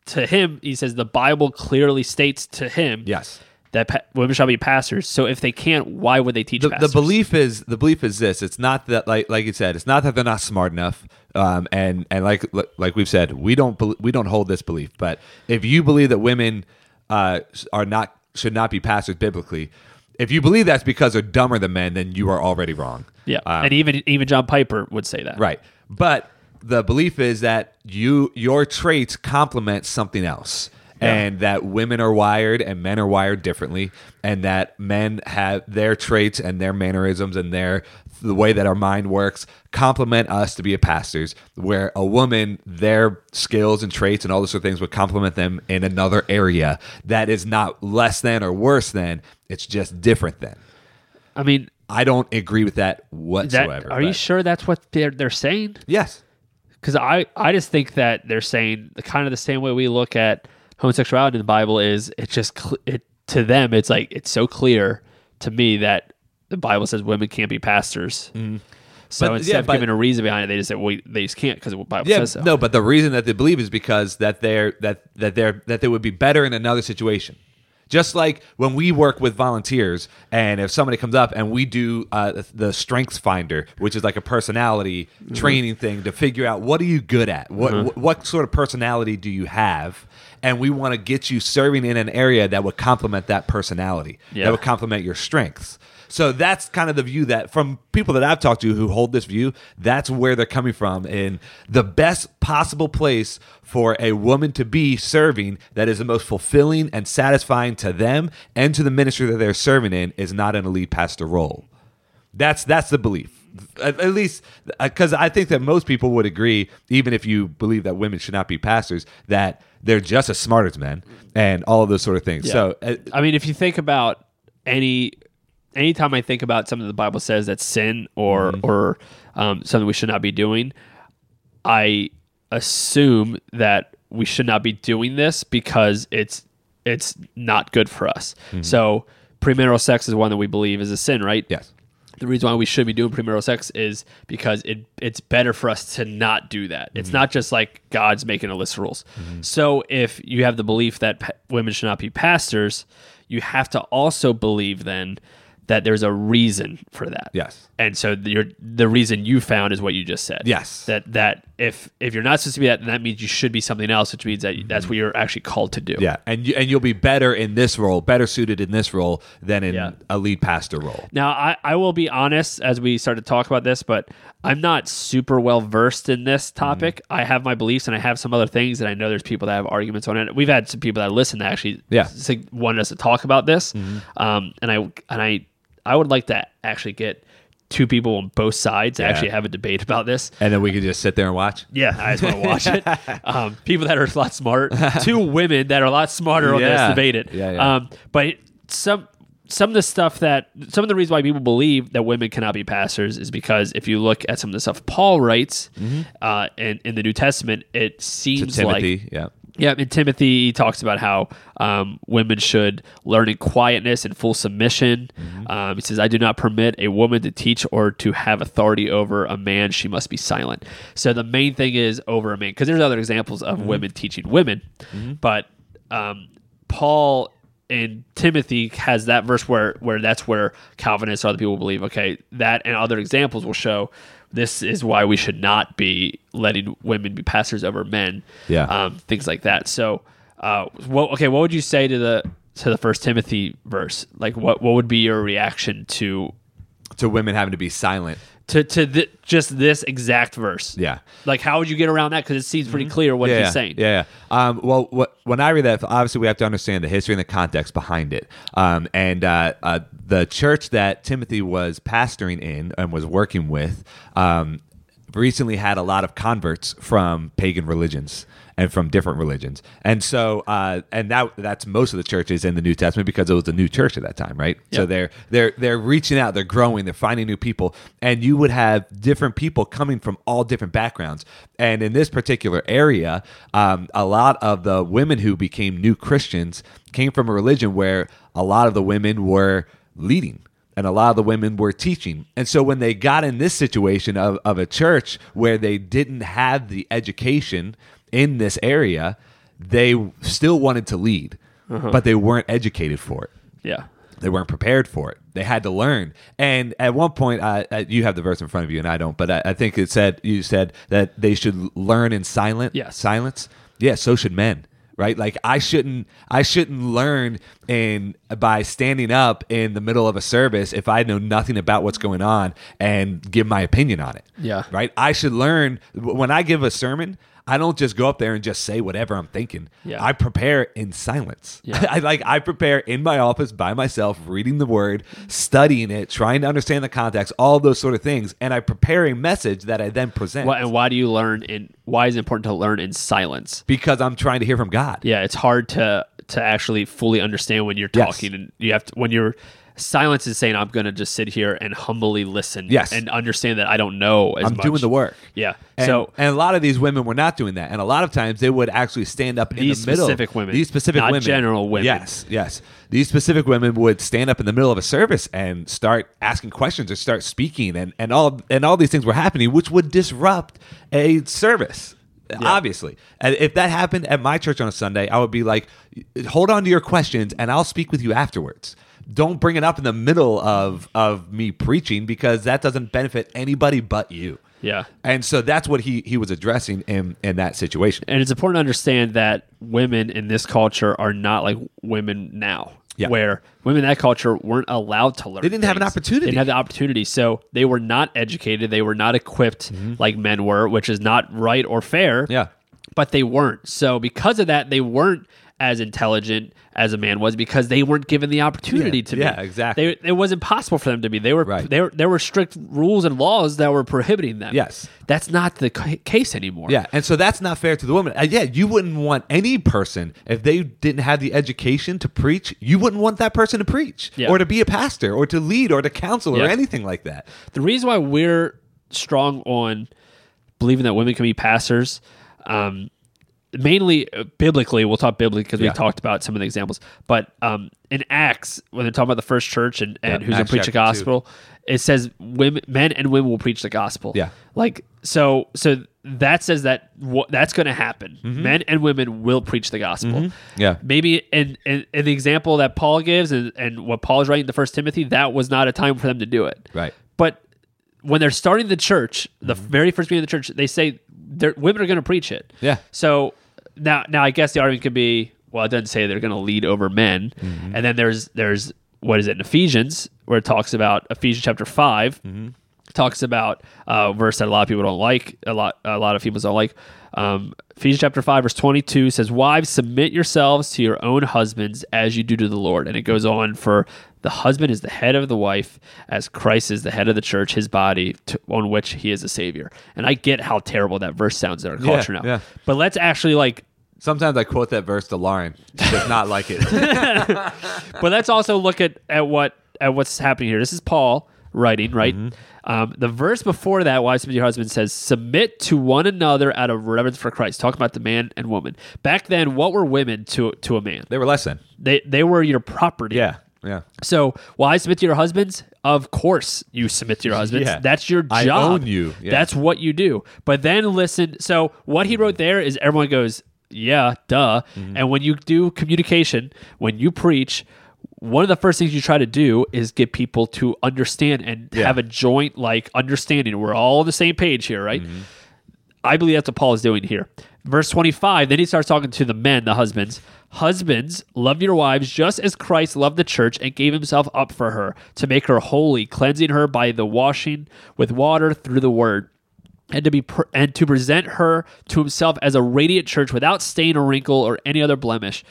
to him he says the bible clearly states to him yes. That pa- women shall be pastors so if they can't why would they teach The, the belief is the belief is this. It's not that like like you said. It's not that they're not smart enough. Um, and and like like we've said, we don't bel we don't hold this belief. But if you believe that women uh, are not should not be pastors biblically, if you believe that's because they're dumber than men, then you are already wrong. yeah Um, and even even john piper would say that Right. But the belief is that you your traits complement something else. And that women are wired and men are wired differently, and that men have their traits and their mannerisms and their the way that our mind works complement us to be a pastors. Where a woman, their skills and traits and all those sort of things would complement them in another area that is not less than or worse than. It's just different than. I mean, I don't agree with that that, whatsoever. are you sure that's what they're they're saying? Yes. because I, I just think that they're saying the kind of the same way we look at homosexuality in the Bible is it's just it to them it's like it's so clear to me that the Bible says women can't be pastors. So Mm-hmm. But, instead yeah, of but- giving a reason behind it, they just say, "Well, they just can't because the Bible Yeah, says so." no, but the reason that they believe is because that they're that that they're that they would be better in another situation. Just like when we work with volunteers, and if somebody comes up and we do uh, the Strengths Finder, which is like a personality Mm-hmm. training thing to figure out what are you good at, what what, what sort of personality do you have, and we want to get you serving in an area that would complement that personality, Yeah. that would complement your strengths. So that's kind of the view that from people that I've talked to who hold this view, that's where they're coming from. And the best possible place for a woman to be serving that is the most fulfilling and satisfying to them and to the ministry that they're serving in is not in a lead pastor role. That's that's the belief. At, at least because I think that most people would agree, even if you believe that women should not be pastors, that they're just as smart as men and all of those sort of things. Yeah. So uh, I mean, if you think about any, anytime I think about something the Bible says that's sin or Mm-hmm. or um, something we should not be doing, I assume that we should not be doing this because it's it's not good for us. Mm-hmm. So premarital sex is one that we believe is a sin, right? yes, the reason why we should be doing premarital sex is because it it's better for us to not do that. Mm-hmm. It's not just like God's making a list of rules. So if you have the belief that pa- women should not be pastors, you have to also believe then that there's a reason for that. yes. And so the, your, the reason you found is what you just said. Yes. That that if if you're not supposed to be that, then that means you should be something else, which means that mm-hmm. that's what you're actually called to do. Yeah, and you, and you'll be better in this role, better suited in this role than in Yeah. a lead pastor role. Now, I, I will be honest as we start to talk about this, but I'm not super well versed in this mm-hmm. topic. I have my beliefs and I have some other things, and I know there's people that have arguments on it. We've had some people that listen that actually Yeah. wanted us to talk about this, mm-hmm. um, and I and I I would like to actually get two people on both sides Yeah. actually have a debate about this. And then we could just sit there and watch. Yeah, I just want to watch it. <laughs> Um, people that are a lot smart, two women that are a lot smarter on Yeah. this debate it. Yeah, yeah. Um, but some some of the stuff that some of the reasons why people believe that women cannot be pastors is because if you look at some of the stuff Paul writes uh, in in the New Testament, it seems like yeah. Yeah, in Timothy, he talks about how um, women should learn in quietness and full submission. Um, he says, I do not permit a woman to teach or to have authority over a man. She must be silent. So the main thing is over a man, because there's other examples of women teaching women. But um, Paul and Timothy has that verse where, where that's where Calvinists or other people believe, okay, that and other examples will show this is why we should not be letting women be pastors over men Yeah. um, things like that. So, uh, what, okay, what would you say to the to the First Timothy verse? Like, what what would be your reaction to To women having to be silent. To to th- just this exact verse? Yeah. Like, how would you get around that? Because it seems pretty clear what yeah, he's saying. Yeah, yeah. Um, well, what, when I read that, obviously we have to understand the history and the context behind it. Um, and uh, uh, the church that Timothy was pastoring in and was working with um, recently had a lot of converts from pagan religions and from different religions. And so, uh, and that that's most of the churches in the New Testament because it was a new church at that time, right? So they're they're they're reaching out, they're growing, they're finding new people, and you would have different people coming from all different backgrounds. And in this particular area, um, a lot of the women who became new Christians came from a religion where a lot of the women were leading and a lot of the women were teaching. And so when they got in this situation of, of a church where they didn't have the education in this area, they still wanted to lead, but they weren't educated for it. Yeah. They weren't prepared for it. They had to learn. And at one point, uh, you have the verse in front of you, and I don't. But I, I think it said you said that they should learn in silent Yes. silence. Yeah, so should men. Right? Like I shouldn't I shouldn't learn in by standing up in the middle of a service if I know nothing about what's going on and give my opinion on it. Yeah. Right? I should learn when I give a sermon, I don't just go up there and just say whatever I'm thinking. Yeah. I prepare in silence. Yeah. <laughs> I like I prepare in my office by myself, reading the word, studying it, trying to understand the context, all those sort of things, and I prepare a message that I then present Why, and why do you learn in? Why is it important to learn in silence? because I'm trying to hear from God. Yeah, it's hard to to actually fully understand when you're Yes. talking, and you have to when you're silence is saying I'm going to just sit here and humbly listen. Yes. and understand that I don't know as I'm much. doing the work. Yeah. And, so and a lot of these women were not doing that, and a lot of times they would actually stand up in These the middle. specific women, these specific not women, general women. Yes, yes. These specific women would stand up in the middle of a service and start asking questions or start speaking, and and all and all these things were happening, which would disrupt a service. Obviously, and if that happened at my church on a Sunday, I would be like, "Hold on to your questions, and I'll speak with you afterwards." Don't bring it up in the middle of of me preaching because that doesn't benefit anybody but you. yeah. And so that's what he he was addressing in in that situation. and it's important to understand that women in this culture are not like women now. Yeah. Where women in that culture weren't allowed to learn. They didn't have an opportunity. They didn't have the opportunity. So they were not educated. They were not equipped like men were, which is not right or fair. Mm-hmm. Yeah. But they weren't. So because of that, they weren't as intelligent as a man was because they weren't given the opportunity Yeah, to be. yeah, exactly. They, it was impossible for them to be. They were Right. there. There were strict rules and laws that were prohibiting them. Yes. That's not the ca- case anymore. Yeah, and so that's not fair to the woman. Uh, yeah, you wouldn't want any person if they didn't have the education to preach. You wouldn't want that person to preach Yeah. or to be a pastor or to lead or to counsel or anything like that. the reason why we're strong on believing that women can be pastors, um, mainly uh, biblically, we'll talk biblically because Yeah. we talked about some of the examples. But um, in Acts, when they're talking about the first church and, and Yeah, who's going to preach the chapter two. gospel, it says women, men and women will preach the gospel. Yeah. like so. So that says that that's going to happen. Mm-hmm. Men and women will preach the gospel. Yeah. Maybe in, in, in the example that Paul gives and, and what Paul is writing to First Timothy, that was not a time for them to do it. Right. But when they're starting the church, the Mm-hmm. very first meeting of the church, they say women are going to preach it. Yeah. So now, now I guess the argument could be, well, it doesn't say they're going to lead over men, Mm-hmm. and then there's there's what is it in Ephesians where it talks about Ephesians chapter 5 Mm-hmm. talks about uh, a verse that a lot of people don't like, a lot a lot of people don't like. Um, Ephesians chapter five verse twenty two says, "Wives, submit yourselves to your own husbands as you do to the Lord." And it goes on for the husband is the head of the wife, as Christ is the head of the church, his body, to, on which he is a savior. And I get how terrible that verse sounds in our Yeah, culture now, yeah. but let's actually like Sometimes I quote that verse to Lauren. She does not like it. <laughs> but let's also look at, at what at what's happening here. This is Paul writing, right? Mm-hmm. Um, the verse before that, "Wives submit to your husband," says, "Submit to one another out of reverence for Christ." Talking about the man and woman. Back then, what were women to to a man? they were less than. They they were your property. Yeah. Yeah. So, wives submit to your husbands. Of course, you submit to your husbands. Yeah. That's your job. I own you. Yeah. That's what you do. But then listen. So, what he wrote there is everyone goes, "Yeah, duh." Mm-hmm. And when you do communication, when you preach, one of the first things you try to do is get people to understand and Yeah. have a joint like understanding. We're all on the same page here, right? Mm-hmm. I believe that's what Paul is doing here. Verse 25, then he starts talking to the men, the husbands. Husbands, love your wives just as Christ loved the church and gave himself up for her to make her holy, cleansing her by the washing with water through the word. And to be and to present her to himself as a radiant church without stain or wrinkle or any other blemish.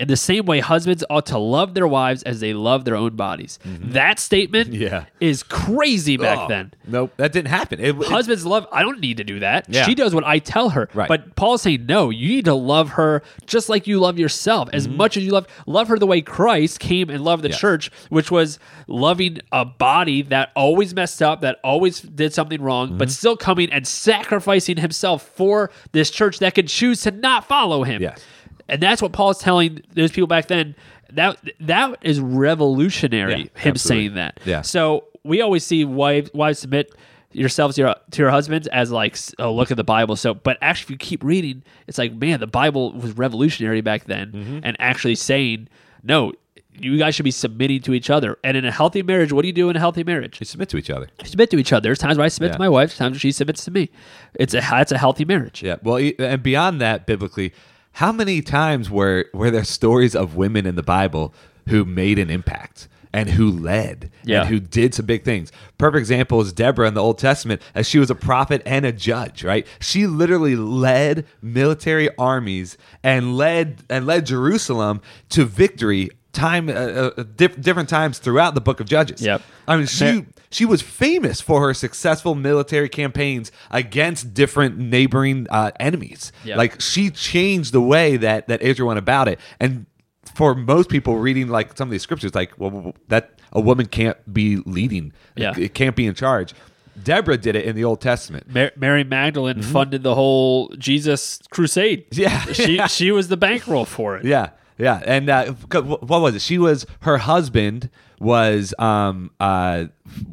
In the same way, husbands ought to love their wives as they love their own bodies. That statement Mm-hmm. Yeah. is crazy back Oh, then. Nope. That didn't happen. It, it- Husbands love. I don't need to do that. Yeah. She does what I tell her. Right. But Paul's saying no. You need to love her just like you love yourself, as much as you love love her the way Christ came and loved the Mm-hmm. Yes. church, which was loving a body that always messed up, that always did something wrong, but Mm-hmm. still coming and sacrificing himself for this church that could choose to not follow him. Yes. And that's what Paul's telling those people back then. That that is revolutionary. Yeah, him absolutely. saying that. Yeah. So we always see wives wives submit yourselves to your to your husbands as like oh look at the Bible. So, but actually, if you keep reading, it's like man, the Bible was revolutionary back then, Mm-hmm. and actually saying no. You guys should be submitting to each other. And in a healthy marriage, what do you do in a healthy marriage? You submit to each other. You submit to each other. There's times where I submit Yeah. to my wife, times where she submits to me. It's a it's a healthy marriage. Yeah. Well, and beyond that, biblically, how many times were were there stories of women in the Bible who made an impact and who led Yeah. and who did some big things. Perfect example is Deborah in the Old Testament, as she was a prophet and a judge, right? She literally led military armies and led and led Jerusalem to victory time uh, uh, diff- different times throughout the book of Judges. Yep. I mean, she There- she was famous for her successful military campaigns against different neighboring uh, enemies. Yeah. Like she changed the way that that Israel went about it. And for most people reading like some of these scriptures, like well, that a woman can't be leading. Yeah. it can't be in charge. Deborah did it in the Old Testament. Mar- Mary Magdalene funded the whole Jesus crusade. Mm-hmm. Yeah. she <laughs> she was the bankroll for it. Yeah, yeah, and uh, what was it? She was her husband was um uh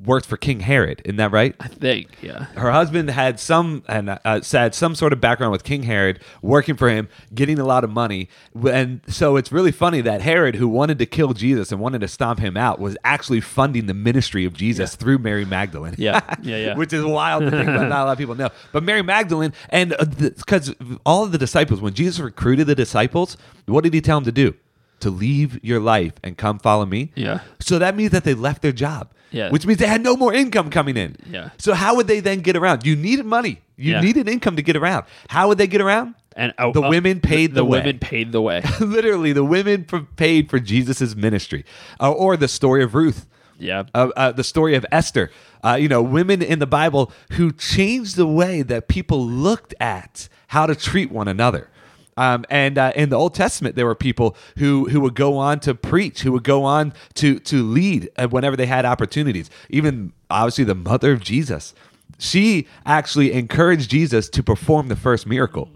worked for King Herod. Isn't that right? I think. Yeah. her husband had some and uh, had some sort of background with King Herod, working for him, getting a lot of money, and so it's really funny that Herod, who wanted to kill Jesus and wanted to stomp him out, was actually funding the ministry of Jesus through Mary Magdalene. Yeah. <laughs> Yeah, yeah. which is wild to think, but not a lot of people know. But Mary Magdalene, and because all of the disciples, when Jesus recruited the disciples, what did he tell them to do? To leave your life and come follow me. Yeah. So that means that they left their job. Yeah. Which means they had no more income coming in. Yeah. So how would they then get around? You needed money. You Yeah. needed income to get around. How would they get around? And The uh, women paid the way. women paid the way. <laughs> Literally, the women paid for Jesus's ministry. Uh, or the story of Ruth. Yeah. Uh, uh, the story of Esther. Uh, you know, women in the Bible who changed the way that people looked at how to treat one another. Um, and uh, in the Old Testament, there were people who who would go on to preach, who would go on to to lead uh, whenever they had opportunities. Even obviously, the mother of Jesus, she actually encouraged Jesus to perform the first miracle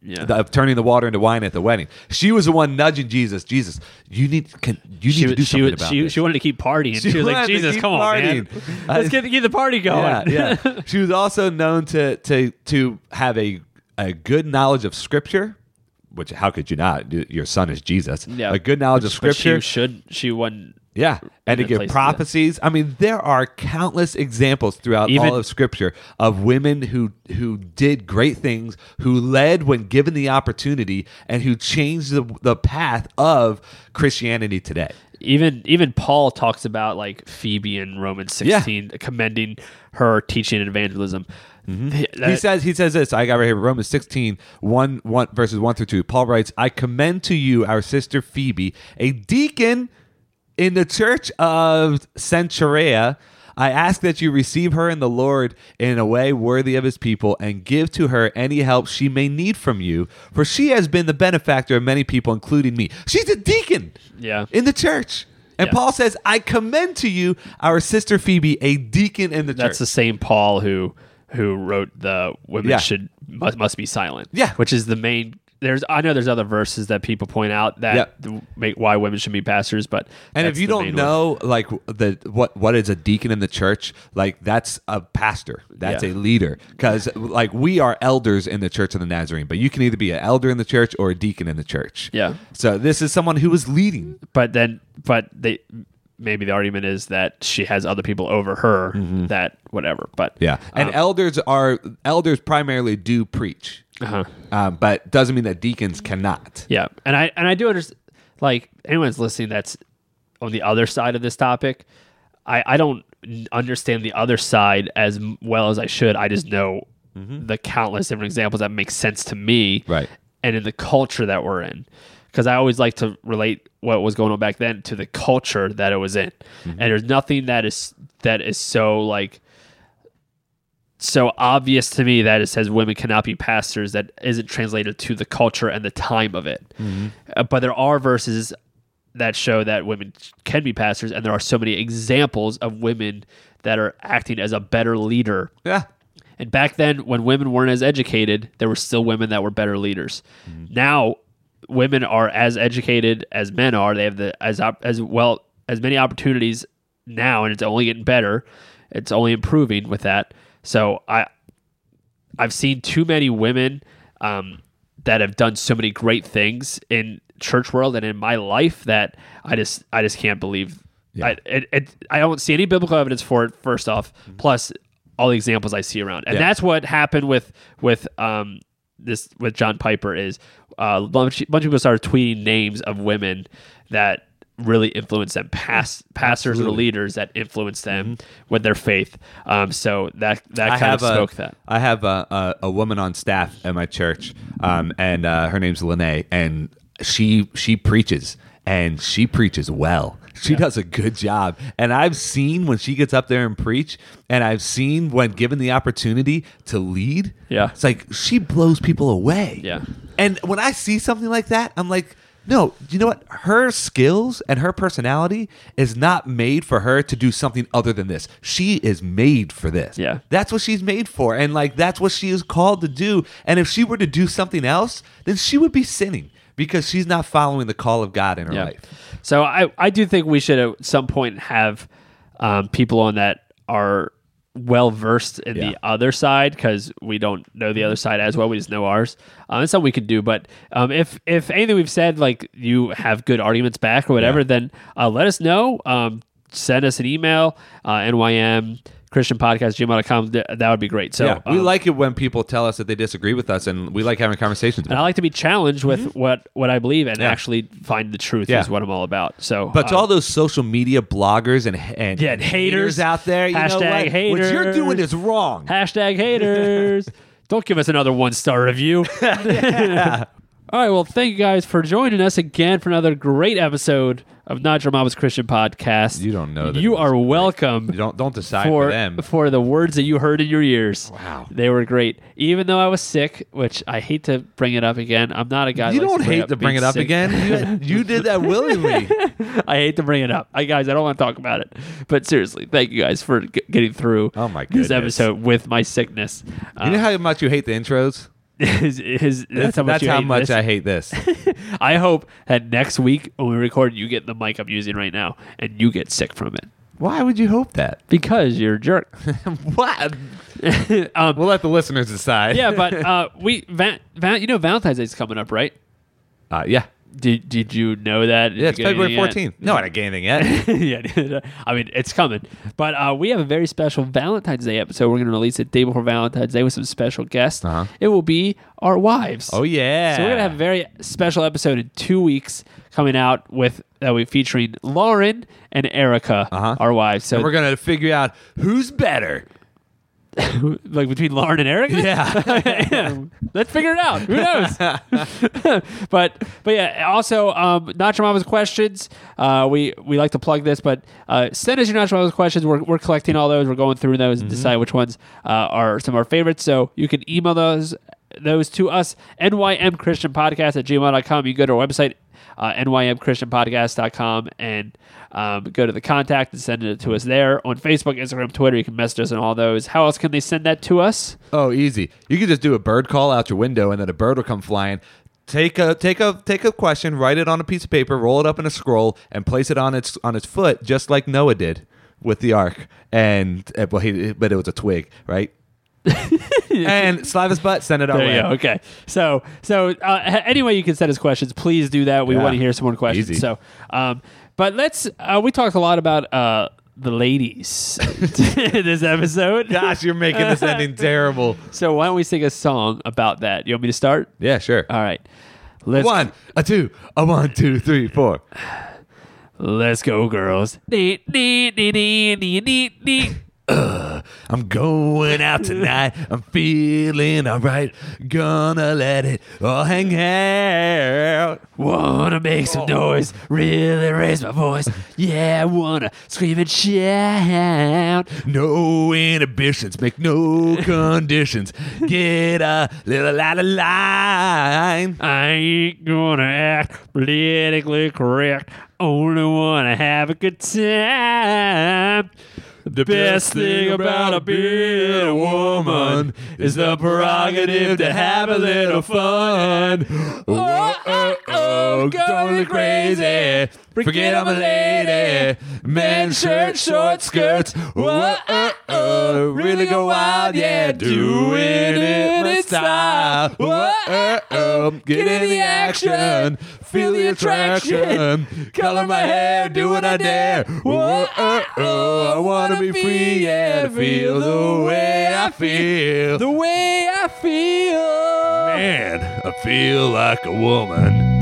yeah. the- of turning the water into wine at the wedding. She was the one nudging Jesus. Jesus, you need can you need she, to do she, something was- about she, this. she wanted to keep partying. She She, was like, Jesus, come on, man. Let's get, get the party going. yeah, yeah. <laughs> she was also known to to to have a a good knowledge of scripture. Which how could you not? Your son is Jesus. Yeah. a good knowledge of But scripture. she should. She wasn't. Yeah, and to give place to do that. prophecies. I mean, there are countless examples throughout Even- all of Scripture of women who who did great things, who led when given the opportunity, and who changed the the path of Christianity today. Even even Paul talks about like Phoebe in Romans Yeah. sixteen, commending her teaching and evangelism. Mm-hmm. He says he says this. I got right here Romans 16, 1, 1 verses 1 through 2. Paul writes, I commend to you our sister Phoebe, a deacon in the church of Cenchreae. I ask that you receive her in the Lord in a way worthy of his people and give to her any help she may need from you, for she has been the benefactor of many people, including me. She's a deacon Yeah. in the church. And Yeah. Paul says, I commend to you our sister Phoebe, a deacon in the church. That's the same Paul who who wrote the women Yeah. should must, must be silent. Yeah. which is the main. There's I know there's other verses that people point out that Yeah. make why women should be pastors, but And if you don't main one. know like the what what is a deacon in the church, like that's a pastor, that's Yeah. a leader, because like we are elders in the Church of the Nazarene, but you can either be an elder in the church or a deacon in the church. Yeah. So this is someone who is leading. but then but they maybe the argument is that she has other people over her that whatever. But Mm-hmm. Yeah, and um, elders are elders primarily do preach, uh-huh. um, but doesn't mean that deacons cannot. Yeah, and I and I do understand. Like anyone's listening, that's on the other side of this topic. I I don't understand the other side as well as I should. I just know the countless different examples that make sense to me, Right. And in the culture that we're in, because I always like to relate what was going on back then to the culture that it was in, mm-hmm. and there's nothing that is that is so like so obvious to me that it says women cannot be pastors that isn't translated to the culture and the time of it. Mm-hmm. Uh, but there are verses that show that women can be pastors, and there are so many examples of women that are acting as a better leader. Yeah. And back then, when women weren't as educated, there were still women that were better leaders. Mm-hmm. Now, women are as educated as men are. They have the as op- as well as many opportunities now, and it's only getting better. It's only improving with that. So I, I've seen too many women um, that have done so many great things in church world and in my life that I just I just can't believe. Yeah. I it, it, I don't see any biblical evidence for it. First off, plus all the examples I see around, and Yeah. that's what happened with with um this with John Piper is uh, a bunch, bunch of people started tweeting names of women that really influence them. Past pastors or leaders that influence them with their faith. Um, so that that I kind of a, spoke that. I have a, a, a woman on staff at my church, um, and uh, her name's Lene, and she she preaches, and she preaches well. She does a good job, and I've seen when she gets up there and preach, and I've seen when given the opportunity to lead. Yeah. it's like she blows people away. Yeah. and when I see something like that, I'm like. No, you know what? Her skills and her personality is not made for her to do something other than this. She is made for this. Yeah. That's what she's made for. And like that's what she is called to do. And if she were to do something else, then she would be sinning because she's not following the call of God in her Yeah. life. So I, I do think we should at some point have um, people on that are well versed in Yeah. the other side because we don't know the other side as well. We just know ours. Um, it's something we could do. But um, if if anything we've said like you have good arguments back or whatever, Yeah. then uh, let us know. Um, send us an email, uh, NYM Christian Podcast gmail.com. Th- That would be great. So yeah, we um, like it when people tell us that they disagree with us, and we like having conversations. and I like to be challenged with what, what I believe and Mm-hmm. Yeah. actually find the truth Yeah. is what I'm all about. So, But to uh, all those social media bloggers and and, Yeah, and haters. out there, you know Hashtag what? What you're doing is wrong. Hashtag haters. <laughs> Don't give us another one star review. <laughs> <laughs> All right. Well, thank you guys for joining us again for another great episode of Not Your Mama's Christian Podcast. You don't know that You are welcome You don't don't decide for for them. for the words that you heard in your ears. Wow. They were great. Even though I was sick, which I hate to bring it up again. I'm not a guy. You don't bring hate up to bring it up again. You, <laughs> you did that willingly. <laughs> I hate to bring it up. I guys, I don't want to talk about it. But seriously, thank you guys for g- getting through Oh my this episode with my sickness. You know uh, how much you hate the intros? His, his, that's how much, That's how much this. I hate this. <laughs> I hope that next week when we record, you get the mic I'm using right now and you get sick from it Why would you hope that? because you're a jerk. <laughs> what? <laughs> um, We'll let the listeners decide. yeah, but uh, we, Van, Van, you know, Valentine's Day is coming up, right? Uh, yeah. Did Did you know that? Did Yeah, it's February anything 14th. No, I didn't get anything yet. <laughs> yeah, I mean it's coming. But uh, we have a very special Valentine's Day episode. We're going to release it day before Valentine's Day with some special guests. Uh-huh. It will be our wives. Oh, yeah. So we're gonna have a very special episode in two weeks coming out with that we featuring Lauren and Erica, Uh-huh. our wives. So And we're going to figure out who's better. <laughs> like between Lauren and Eric? <laughs> Yeah. Let's figure it out. Who knows? <laughs> but but yeah. Also, um, not your mama's questions. Uh, we we like to plug this, but uh, send us your not your mama's questions. We're, we're collecting all those. We're going through those and decide which ones uh, are some of our favorites. So you can email those those to us nymchristianpodcast christian podcast at gmail.com you go to our website uh, nymchristianpodcast.com and um, go to the contact and send it to us there on facebook instagram twitter you can message us on all those how else can they send that to us Oh, easy. You can just do a bird call out your window, and then a bird will come flying. Take a take a take a question, write it on a piece of paper, roll it up in a scroll, and place it on its on its foot, just like Noah did with the ark. And uh, well, he but it was a twig, right? <laughs> and slap his butt, send it our There way. go. Okay. So, so uh, anyway, you can send us questions. Please do that. We Yeah. want to hear some more questions. Easy. So, um, but let's. Uh, we talked a lot about uh, the ladies <laughs> in this episode. Gosh, you're making this ending <laughs> terrible. So why don't we sing a song about that? You want me to start? Yeah, sure. All right. Let's one, a two, a one, two, three, four. <sighs> let's go, girls. <clears throat> I'm going out tonight. <laughs> I'm feeling alright. Gonna let it all hang out. Wanna make some noise, really raise my voice. Yeah, I wanna scream and shout. No inhibitions, make no <laughs> conditions. Get a little out of line. I ain't gonna act politically correct. Only wanna have a good time. The best thing about being a woman is the prerogative to have a little fun. Oh, oh, oh, oh, oh going crazy. Forget I'm a lady. Men shirt, short skirts. Whoa, uh, uh, oh, oh, really go wild, yeah. Doing it in style. Whoa, oh, oh, get in the action. Feel the attraction. Color my hair, do what I dare. Whoa, oh, oh, I wanna be free, yeah. Feel the way I feel. The way I feel. Man, I feel like a woman.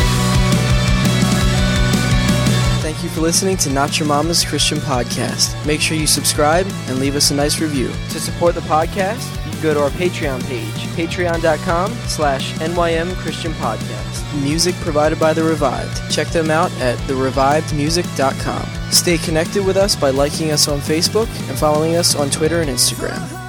Thank Thank you for listening to Not Your Mama's Christian Podcast. Make sure you subscribe and leave us a nice review. To support the podcast, you can go to our Patreon page, patreon.com slash NYM Christian Podcast. Music provided by The Revived. Check them out at therevivedmusic.com. Stay connected with us by liking us on Facebook and following us on Twitter and Instagram.